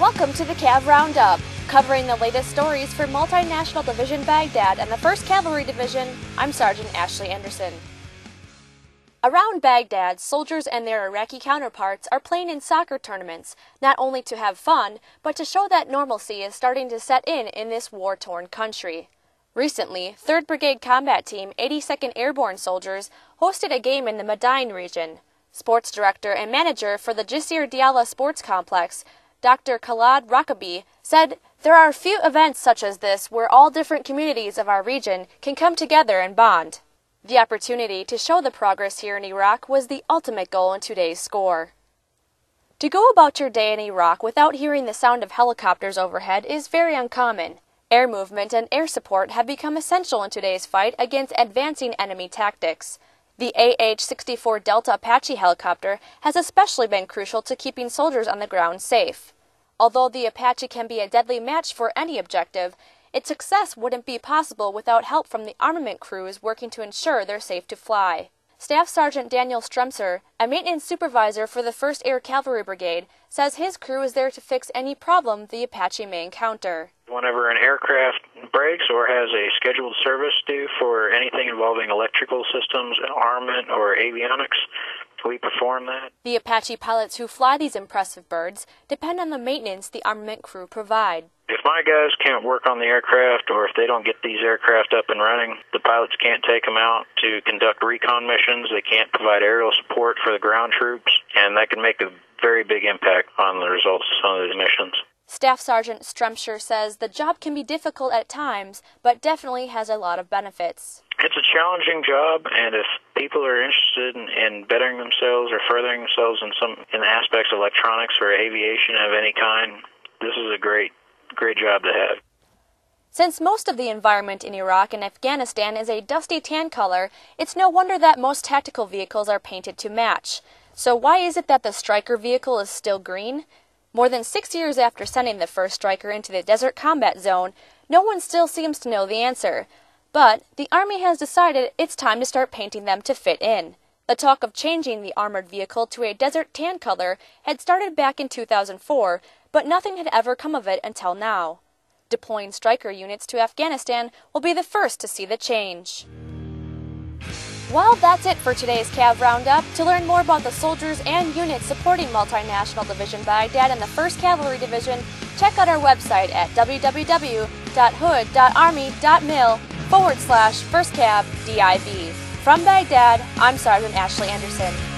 Welcome to the Cav Roundup, covering the latest stories for Multinational Division Baghdad and the 1st Cavalry Division. I'm Sergeant Ashley Anderson. Around Baghdad, soldiers and their Iraqi counterparts are playing in soccer tournaments, not only to have fun, but to show that normalcy is starting to set in in this war torn country. Recently, 3rd Brigade Combat Team 82nd Airborne soldiers hosted a game in the Madain region. Sports director and manager for the Jisir Diyala Sports Complex, Dr. Khalad Rakabi, said there are few events such as this where all different communities of our region can come together and bond. The opportunity to show the progress here in Iraq was the ultimate goal in today's score. To go about your day in Iraq without hearing the sound of helicopters overhead is very uncommon. Air movement and air support have become essential in today's fight against advancing enemy tactics. The AH-64 Delta Apache helicopter has especially been crucial to keeping soldiers on the ground safe. Although the Apache can be a deadly match for any objective, its success wouldn't be possible without help from the armament crews working to ensure they're safe to fly. Staff Sergeant Daniel Stremser, a maintenance supervisor for the 1st Air Cavalry Brigade, says his crew is there to fix any problem the Apache may encounter. Whenever an aircraft breaks or has a scheduled service due for anything involving electrical systems, armament, or avionics, we perform that. The Apache pilots who fly these impressive birds depend on the maintenance the armament crew provide. If my guys can't work on the aircraft or if they don't get these aircraft up and running, the pilots can't take them out to conduct recon missions. They can't provide aerial support for the ground troops, and that can make a very big impact on the results of some of these missions. Staff Sergeant Stremser says the job can be difficult at times, but definitely has a lot of benefits. It's a challenging job, and if people are interested in, in bettering themselves or furthering themselves in some in aspects of electronics or aviation of any kind, this is a great, great job to have. Since most of the environment in Iraq and Afghanistan is a dusty tan color, it's no wonder that most tactical vehicles are painted to match. So why is it that the Stryker vehicle is still green? More than six years after sending the first Stryker into the Desert Combat Zone, no one still seems to know the answer. But the Army has decided it's time to start painting them to fit in. The talk of changing the armored vehicle to a desert tan color had started back in 2004, but nothing had ever come of it until now. Deploying Stryker units to Afghanistan will be the first to see the change. Well, that's it for today's CAV Roundup. To learn more about the soldiers and units supporting Multinational Division Baghdad and the 1st Cavalry Division, check out our website at www.hood.army.mil forward slash 1st cab DIB. From Baghdad, I'm Sergeant Ashley Anderson.